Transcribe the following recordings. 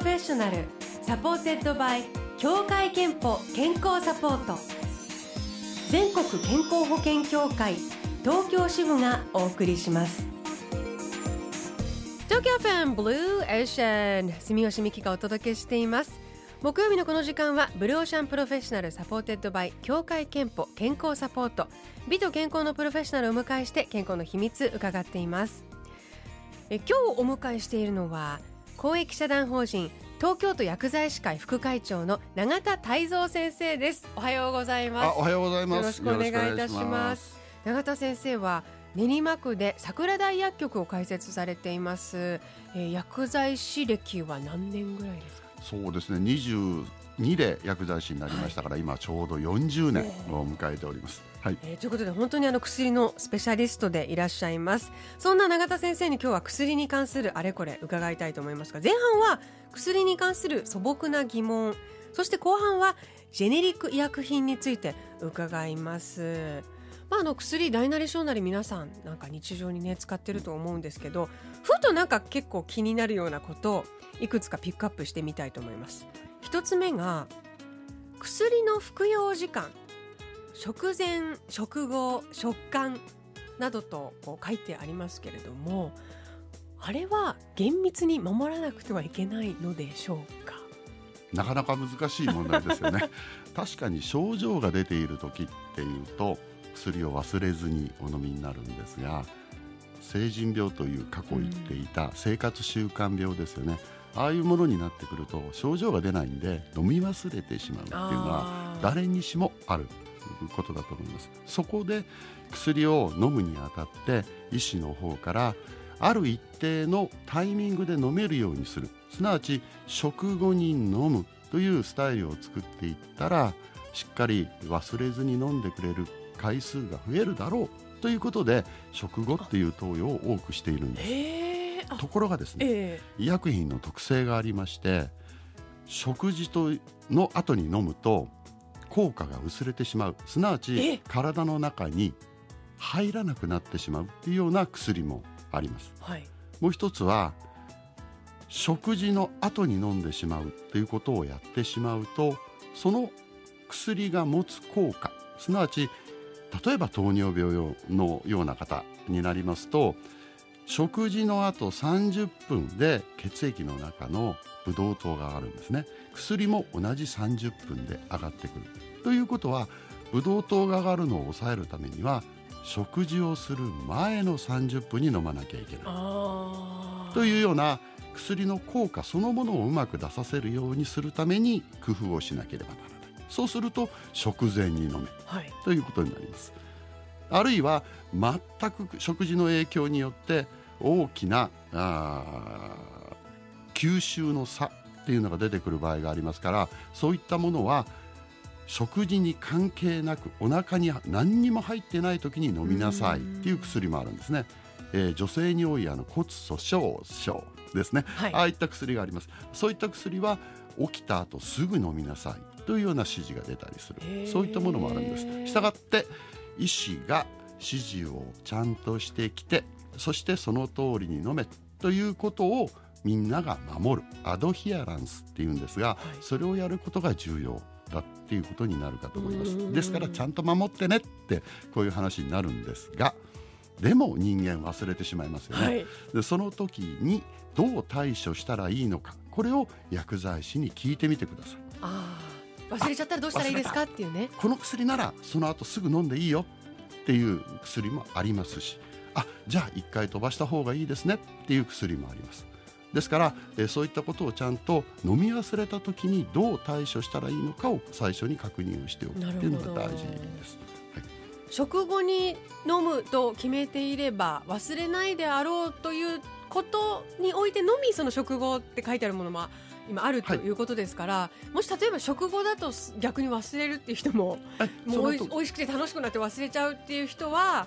Professional supported by 協会けんぽ健康サポート。全国健康保険協会東京支部がお送りします。東京 FM Blue Ocean 住吉美希がお届けしています。木曜日のこの時間は Blue Ocean Professional supported by 協会けんぽ健康サポート。美と健康のプロフェッショナルをお迎えして健康の秘密伺っています。え今日お迎えしているのは公益社団法人東京都薬剤師会副会長の永田泰造先生です。おはようございます。おはようございます。よろしくお願いいたします。永田先生は練馬区で桜台薬局を開設されています、えー、薬剤師歴は何年ぐらいですか？そうですね。22で薬剤師になりましたから、はい、今ちょうど40年を迎えております。はい。えー、ということで本当にあの薬のスペシャリストでいらっしゃいます。そんな永田先生に今日は薬に関するあれこれ伺いたいと思いますが前半は薬に関する素朴な疑問そして後半はジェネリック医薬品について伺います。まあ、あの薬大なり小なり皆さんなんか日常にね使ってると思うんですけどふとなんか結構気になるようなことをいくつかピックアップしてみたいと思います。一つ目が薬の服用時間。食前食後食感などとこう書いてありますけれどもあれは厳密に守らなくてはいけないのでしょうか？なかなか難しい問題ですよね。確かに症状が出ている時っていうと薬を忘れずにお飲みになるんですが成人病という過去言っていた生活習慣病ですよね、ああいうものになってくると症状が出ないんで飲み忘れてしまうっていうのは誰にしもあることだと思います。そこで薬を飲むにあたって医師の方からある一定のタイミングで飲めるようにする。すなわち食後に飲むというスタイルを作っていったらしっかり忘れずに飲んでくれる回数が増えるだろうということで食後っていう投与を多くしているんです。ところがですね、えー、医薬品の特性がありまして食事との後に飲むと効果が薄れてしまう。すなわち体の中に入らなくなってしまうっていうような薬もあります。はい、もう一つは食事の後に飲んでしまうっていうことをやってしまうとその薬が持つ効果。すなわち例えば糖尿病のような方になりますと食事の後30分で血液の中のブドウ糖が上がるんですね。薬も同じ30分で上がってくる。ということはブドウ糖が上がるのを抑えるためには食事をする前の30分に飲まなきゃいけない。というような薬の効果そのものをうまく出させるようにするために工夫をしなければならない。そうすると食前に飲め、はい、ということになりますあるいは全く食事の影響によって大きなあ吸収の差っていうのが出てくる場合がありますからそういったものは食事に関係なくお腹に何にも入ってない時に飲みなさいっていう薬もあるんですね。えー、女性に多いあの骨粗しょう症ですね、はい、ああいった薬があります。そういった薬は起きた後すぐ飲みなさいというような指示が出たりする。そういったものもあるんです。したがって医師が指示をちゃんとしてきてそしてその通りに飲めということをみんなが守る。アドヒアランスっていうんですが、はい、それをやることが重要だっていうことになるかと思います。ですからちゃんと守ってねってこういう話になるんですがでも人間忘れてしまいますよね、はい、でその時にどう対処したらいいのかこれを薬剤師に聞いてみてください忘れちゃったらどうしたらいいですか？っていうね。この薬ならその後すぐ飲んでいいよっていう薬もありますし。あじゃあ一回飛ばした方がいいですねっていう薬もあります。ですから、えそういったことをちゃんと飲み忘れた時にどう対処したらいいのかを最初に確認をしておくっていうのが大事です。はい、食後に飲むと決めていれば忘れないであろうということにおいてのみその食後って書いてあるものも今あるとい。うことですから、はい、もし例えば食後だと逆に忘れるっていう人ももうおいしくて楽しくなって忘れちゃうっていう人は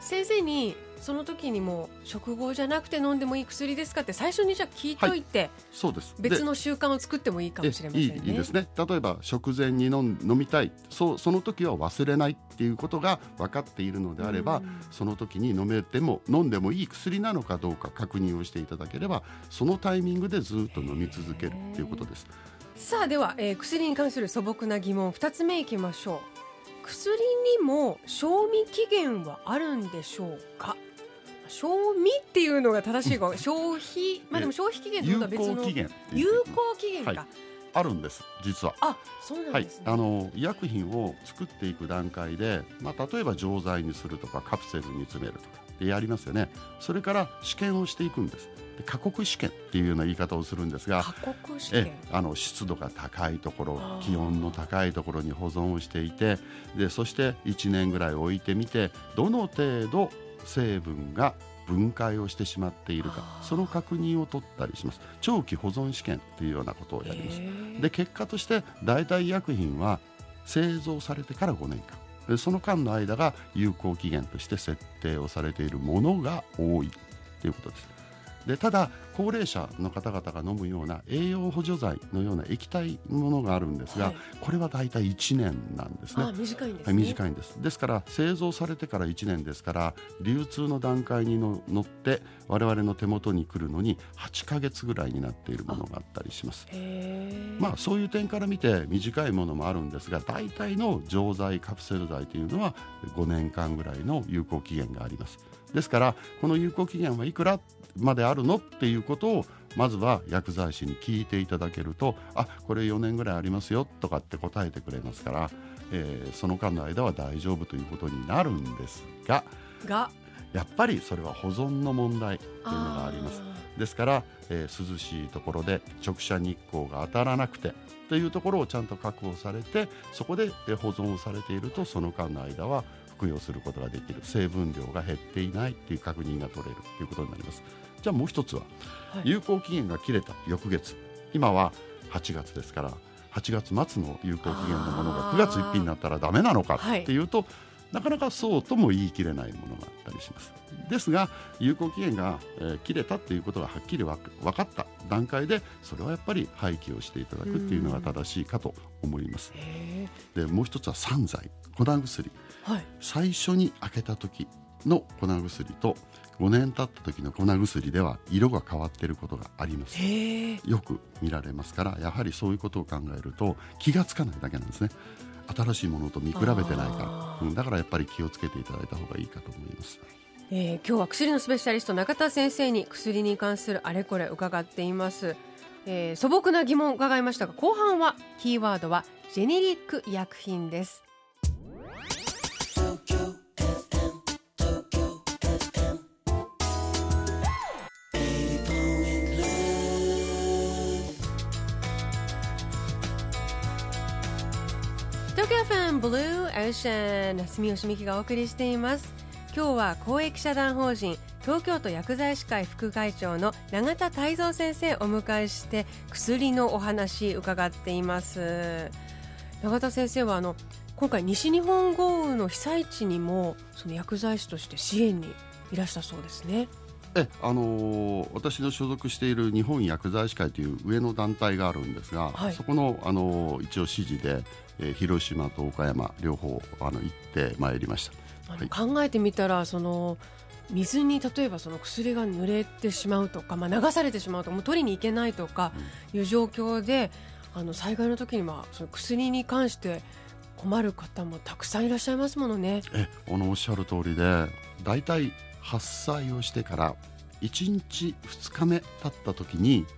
先生にその時にもう食後じゃなくて飲んでもいい薬ですかって最初にじゃあ聞いといて、そうです。別の習慣を作ってもいいかもしれませんね。いいいいですね。例えば食前に飲ん飲みたい。そうその時は忘れないっていうことが分かっているのであれば、うん。その時に飲めても飲んでもいい薬なのかどうか確認をしていただければそのタイミングでずっと飲み続けるっていうことです。さあでは、えー薬に関する素朴な疑問2つ目いきましょう薬にも賞味期限はあるんでしょうか？賞味っていうのが正しいか 消費まあでも消費期限とは別の効期限有効期限か、はい。あるんです実は。あそうなんはいですね、、あの医薬品を作っていく段階で、まあ、例えば錠剤にするとかカプセルに詰めるとか。でやりますよね。それから試験をしていくんです。で過酷試験っていうような言い方をするんですがえ験あの湿度が高いところ気温の高いところに保存をしていてでそして1年ぐらい置いてみてどの程度成分が分解をしてしまっているかその確認を取ったりします。長期保存試験っていうようなことをやります。で結果として代替医薬品は製造されてから5年間。でその間の間が有効期限として設定をされているものが多いということですでただ高齢者の方々が飲むような栄養補助剤のような液体のものがあるんですが、はい。これは大体1年なんですね。あ短いんですね、はい、短いんです。ですから製造されてから1年ですから流通の段階にの乗って我々の手元に来るのに8ヶ月ぐらいになっているものがあったりします。まあそういう点から見て短いものもあるんですが大体の錠剤カプセル剤というのは5年間ぐらいの有効期限があります。ですからこの有効期限はいくらまであるの？っていうことをまずは薬剤師に聞いていただけるとあこれ4年ぐらいありますよとかって答えてくれますから、えーその間の間は大丈夫ということになるんですがが？やっぱりそれは保存の問題というのがあります。あですから、えー涼しいところで直射日光が当たらなくてというところをちゃんと確保されてそこでえー保存をされているとその間の間は服用することができる。成分量が減っていないという確認が取れるということになりますじゃあもう一つは、はい。有効期限が切れた翌月。今は8月ですから8月末の有効期限のものがあー。9月1日になったらダメなのかはい。っていうと、なかなかそうとも言い切れないものがあったりします。ですが有効期限が、えー切れたっていうことがはっきりわ分かった段階でそれはやっぱり廃棄をしていただくっていうのが正しいかと思います。へでもう一つは散剤。粉薬。ーはい。最初に開けた時の粉薬と5年経った時の粉薬では色が変わっていることがあります。よく見られますからやはりそういうことを考えると気がつかないだけなんですね。新しいものと見比べてないか。ら、うんだからやっぱり気をつけていただいた方がいいかと思います。えー今日は薬のスペシャリスト中田先生に薬に関するあれこれ伺っています、えー素朴な疑問を伺いましたが後半はキーワードはジェネリック医薬品です東京ファンブルーオーシャン住吉美希がお送りしています。今日は公益社団法人東京都薬剤師会副会長の永田泰造先生をお迎えして薬のお話伺っています。永田先生はあの今回西日本豪雨の被災地にもその薬剤師として支援にいらしたそうですね。えあのー私の所属している日本薬剤師会という上の団体があるんですが、はい。そこの、あのー一応指示で、えー広島と岡山両方あの行ってまいりました。はい。考えてみたらその水に例えばその薬が濡れてしまうとか、まあ、流されてしまうとかもう取りに行けないとかいう状況で、あの災害の時にはその薬に関して困る方もたくさんいらっしゃいますものね。えあのおっしゃる通りで大体発災をしてから1日2日目経った時にあ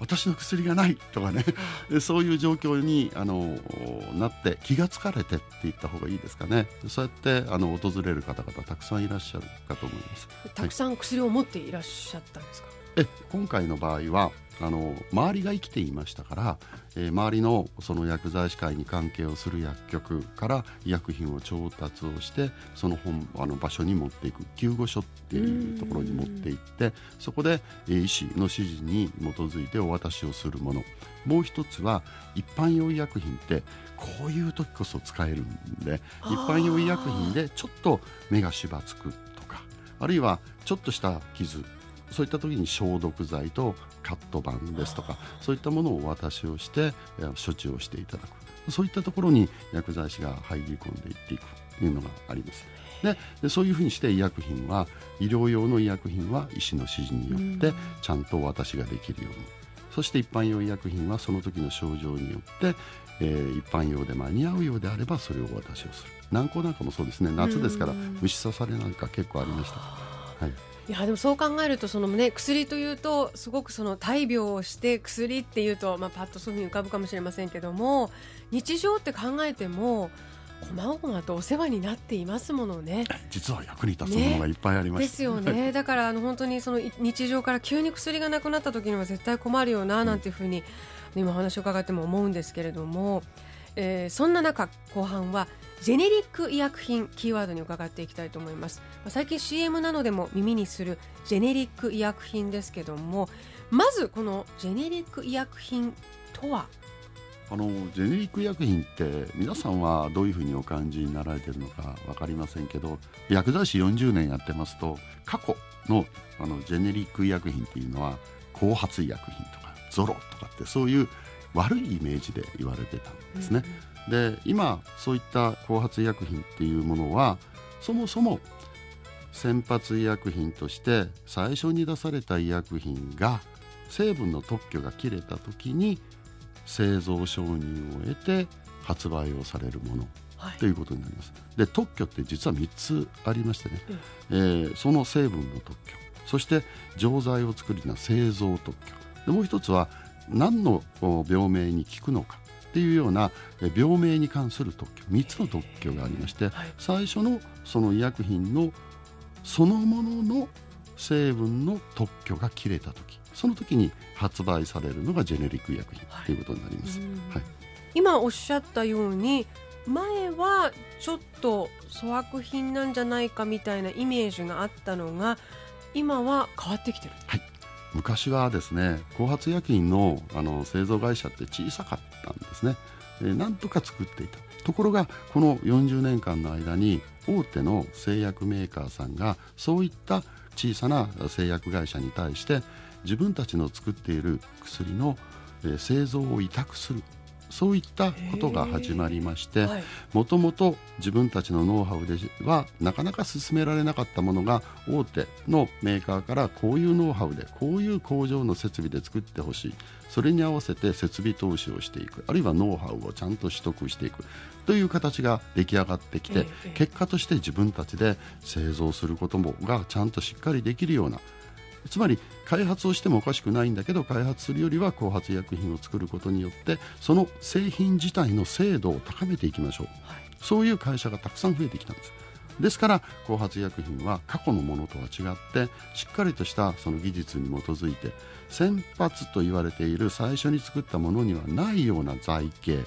私の薬がないとかね。でそういう状況にあのなって気がつかれてって言った方がいいですかね。そうやってあの訪れる方々たくさんいらっしゃるかと思います。たくさん薬を持っていらっしゃったんですか？え今回の場合はあの周りが生きていましたから、えー周りのその薬剤師会に関係をする薬局から医薬品を調達をしてその本あの場所に持っていく救護所っていうところに持っていってそこで、え医師の指示に基づいてお渡しをするもの。もう一つは一般用医薬品ってこういう時こそ使えるんで一般用医薬品でちょっと目がしばつくとかあるいはちょっとした傷そういった時に消毒剤とカット板ですとかそういったものをお渡しをしてえー処置をしていただく。そういったところに薬剤師が入り込んでいっていくというのがあります。ででそういうふうにして医薬品は医療用の医薬品は医師の指示によってちゃんとお渡しができるように。そして一般用医薬品はその時の症状によって、えー一般用で間に合うようであればそれをお渡しをする。軟膏なんかもそうですね。夏ですからうん。虫刺されなんか結構ありました。はいいやでもそう考えるとその、ね、薬というとすごくその大病をして薬っていうと、まあ、パッとそういうふうに浮かぶかもしれませんけども日常って考えても細々とお世話になっていますものね。実は役に立つものがいっぱいありました、ですよね。だからあの本当にそのい日常から急に薬がなくなった時には絶対困るよななんていうふうに今お話を伺っても思うんですけれども、えーそんな中後半はジェネリック医薬品キーワードに伺っていきたいと思います。まあ最近 CM などでも耳にするジェネリック医薬品ですけどもまずこのジェネリック医薬品とは？あのジェネリック医薬品って皆さんはどういうふうにお感じになられてるのか分かりませんけど薬剤師40年やってますと過去のあのジェネリック医薬品っていうのは後発医薬品とかゾロとかってそういう悪いイメージで言われてたんですね。で今そういった後発医薬品っていうものはそもそも先発医薬品として最初に出された医薬品が成分の特許が切れた時に製造承認を得て発売をされるものはい。ということになります。で特許って実は3つありましてね、うん。えーその成分の特許。そして錠剤を作るには製造特許。でもう一つは何のお病名に効くのかっていうようなえー病名に関する特許3つの特許がありましてはい。最初のその医薬品のそのものの成分の特許が切れた時その時に発売されるのがジェネリック医薬品とい。うことになります。うん。はい。今おっしゃったように前はちょっと粗悪品なんじゃないかみたいなイメージがあったのが今は変わってきてる。昔はですね後発医薬品のあの製造会社って小さかったんですね、えーなんとか作っていた。ところがこの40年間の間に大手の製薬メーカーさんがそういった小さな製薬会社に対して自分たちの作っている薬の、え製造を委託する。そういったことが始まりまして、はい。もともと自分たちのノウハウではなかなか進められなかったものが大手のメーカーからこういうノウハウでこういう工場の設備で作ってほしい。それに合わせて設備投資をしていく。あるいはノウハウをちゃんと取得していく。という形が出来上がってきて、ええ。結果として自分たちで製造することもがちゃんとしっかりできるようなつまり開発をしてもおかしくないんだけど開発するよりは後発医薬品を作ることによってその製品自体の精度を高めていきましょう。はい。そういう会社がたくさん増えてきたんです。ですから後発医薬品は過去のものとは違ってしっかりとしたその技術に基づいて先発と言われている最初に作ったものにはないような材形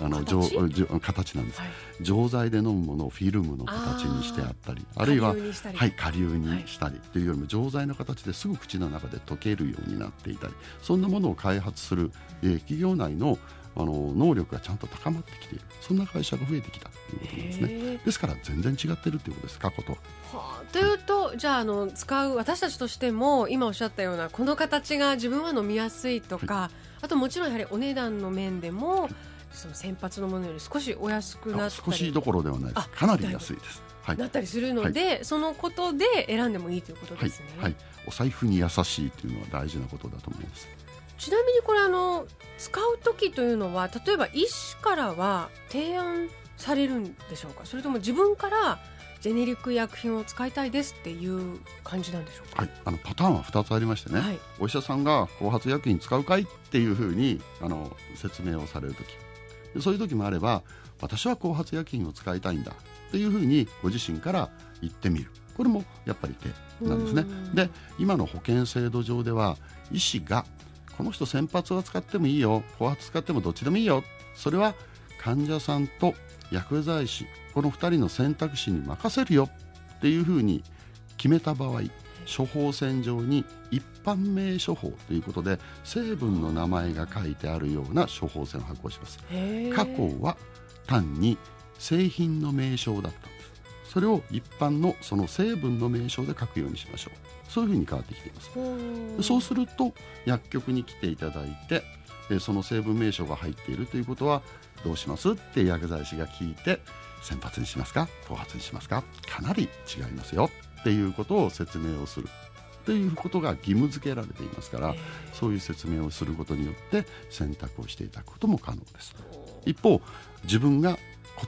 あの形？形なんです。はい。錠剤で飲むものをフィルムの形にしてあったりあるいは下流にしたり。はい、下流にしたりっていうよりも錠剤の形ですぐ口の中で溶けるようになっていたりそんなものを開発する、えー企業内のあの能力がちゃんと高まってきている。そんな会社が増えてきたということなんですね。ですから全然違ってるということです。過去と。は。あ。というとじゃああの使う私たちとしても今おっしゃったようなこの形が自分は飲みやすいとか、あともちろんやはりお値段の面でもその先発のものより少しお安くなあった少しりどころではないであすかなり安いです。はい。なったりするので、そのことで選んでもいいということはいですね。はい、お財布に優しいというのは大事なことだと思います。ちなみにこれあの使う時というのは例えば医師からは提案されるんでしょうか？それとも自分からジェネリック医薬品を使いたいですっていう感じなんでしょうか？はい、あのパターンは2つありましてね、はい。お医者さんが後発医薬品使うかい？っていうふうにあの説明をされる時。でそういう時もあれば私は後発医薬品を使いたいんだっていうふうにご自身から言ってみる。これもやっぱり手なんですね。うん。で今の保険制度上では医師がこの人先発は使ってもいいよ後発使ってもどっちでもいいよそれは患者さんと薬剤師この2人の選択肢に任せるよっていうふうに決めた場合処方箋上に一般名処方ということで成分の名前が書いてあるような処方箋を発行します。過去は単に製品の名称だったんです。それを一般のその成分の名称で書くようにしましょう。そういうふうに変わってきています。そうすると薬局に来ていただいてその成分名称が入っているということはどうしますって薬剤師が聞いて先発にしますか？後発にしますか？かなり違いますよ。っていうことを説明をするということが義務付けられていますからそういう説明をすることによって選択をしていただくことも可能です。一方自分が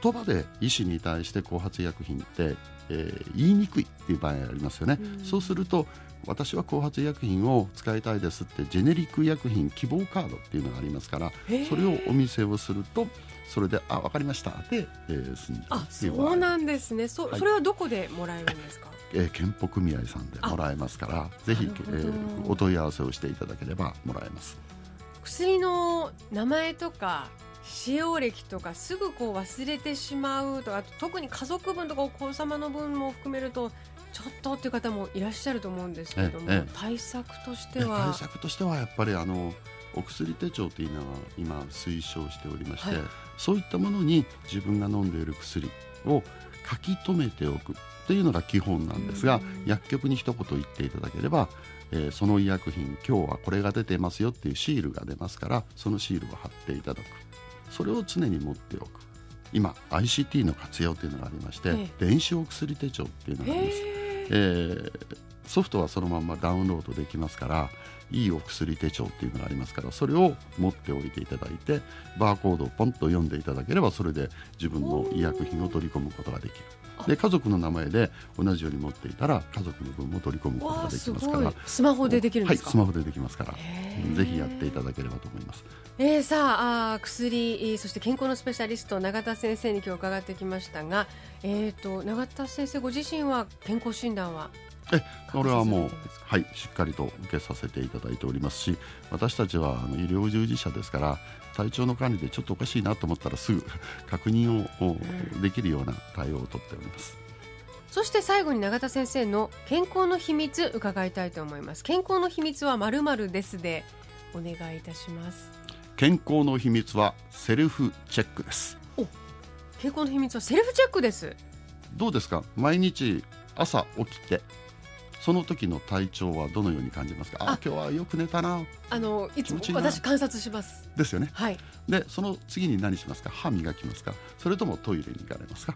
言葉で医師に対して後発医薬品って、えー、言いにくいっていう場合ありますよね、うん、そうすると私は後発医薬品を使いたいですってジェネリック医薬品希望カードっていうのがありますからそれをお見せをするとそれであ分かりました。で、えー、済んじあそうなんですね。そはい、それはどこでもらえるんですか？えー、健保組合さんでもらえますからぜひ、えー、お問い合わせをしていただければもらえます。薬の名前とか使用歴とかすぐこう忘れてしまうとか特に家族分とかお子様の分も含めるとちょっとっていう方もいらっしゃると思うんですけれども、対策としては？対策としてはやっぱりあのお薬手帳というのは今推奨しておりまして、はい、そういったものに自分が飲んでいる薬を書き留めておくというのが基本なんですが、薬局に一言言っていただければ、えー、その医薬品今日はこれが出てますよっていうシールが出ますからそのシールを貼っていただく。それを常に持っておく。今 ICT の活用というのがありまして、電子お薬手帳っていうのがあります、えー、ソフトはそのままダウンロードできますからいいお薬手帳っていうのがありますからそれを持っておいていただいてバーコードをポンと読んでいただければそれで自分の医薬品を取り込むことができる。で家族の名前で同じように持っていたら家族の分も取り込むことができますから。スマホでできるんですはいスマホでできますから。ぜひやっていただければと思います。えー、さああ薬そして健康のスペシャリスト永田先生に今日伺ってきましたが、えーと、永田先生ご自身は健康診断は？えこれはもう、はい、しっかりと受けさせていただいておりますし私たちはあの医療従事者ですから体調の管理でちょっとおかしいなと思ったらすぐ確認をできるような対応をとっております。そして最後に永田先生の健康の秘密伺いたいと思います。健康の秘密はまるまるですでお願いいたします。健康の秘密はセルフチェックです。お、健康の秘密はセルフチェックです。どうですか？毎日朝起きてその時の体調はどのように感じますか？あ。今日はよく寝たな。あのいつも私観察します。ですよね。はい。でその次に何しますか？歯磨きますか？それともトイレに行かれますか？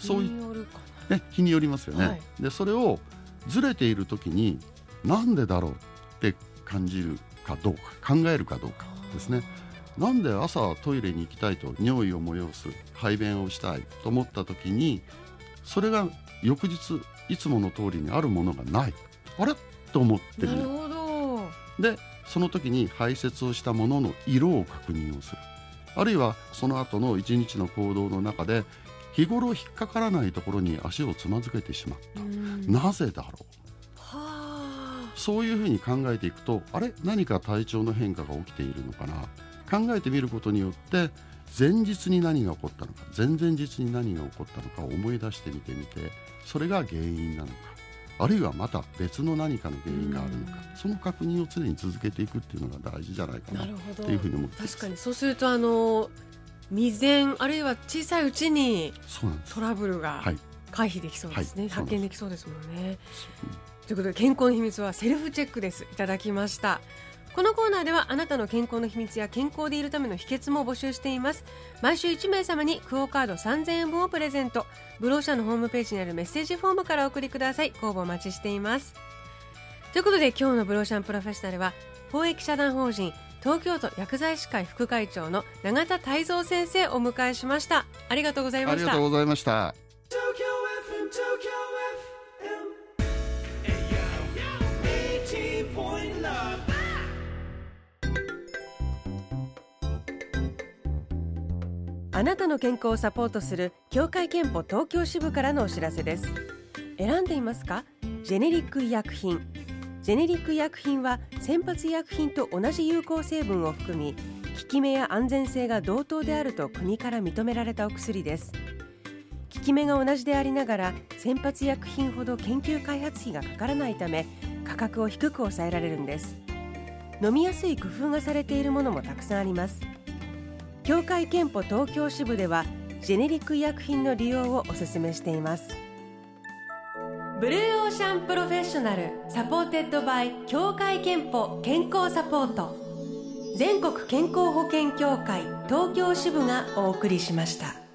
そういうね。日によりますよね、はい、でそれをずれている時になんでだろうって感じるかどうか考えるかどうかですね。なんで朝トイレに行きたいと尿意を催す排便をしたいと思った時にそれが翌日いつもの通りにあるものがない。あれ？と思ってみるでその時に排泄をしたものの色を確認をする。あるいはその後の一日の行動の中で日頃引っかからないところに足をつまずけてしまった。なぜだろう？そういうふうに考えていくとあれ？何か体調の変化が起きているのかな？考えてみることによって前日に何が起こったのか前々日に何が起こったのかを思い出してみてみてそれが原因なのかあるいはまた別の何かの原因があるのか、その確認を常に続けていくっていうのが大事じゃないかなというふうに思って確かにそうするとあの未然あるいは小さいうちにトラブルが回避できそうですね、はい、発見できそうですもんね。ということで健康の秘密はセルフチェックです。いただきました。このコーナーではあなたの健康の秘密や健康でいるための秘訣も募集しています。毎週1名様にクオカード3000円分をプレゼント。ブローシャのホームページにあるメッセージフォームからお送りください。公募お待ちしています。ということで今日のブローシャンプロフェッショナルは公益社団法人東京都薬剤師会副会長の永田泰造先生をお迎えしました。ありがとうございました。ありがとうございましたあなたの健康をサポートする協会憲法東京支部からのお知らせです。選んでいますか？ジェネリック医薬品。ジェネリック医薬品は先発医薬品と同じ有効成分を含み効き目や安全性が同等であると国から認められたお薬です。効き目が同じでありながら先発医薬品ほど研究開発費がかからないため価格を低く抑えられるんです。飲みやすい工夫がされているものもたくさんあります。協会けんぽ東京支部ではジェネリック医薬品の利用をお勧めしています Blue Ocean Professional supported by 協会けんぽ健康サポート全国健康保険協会東京支部がお送りしました。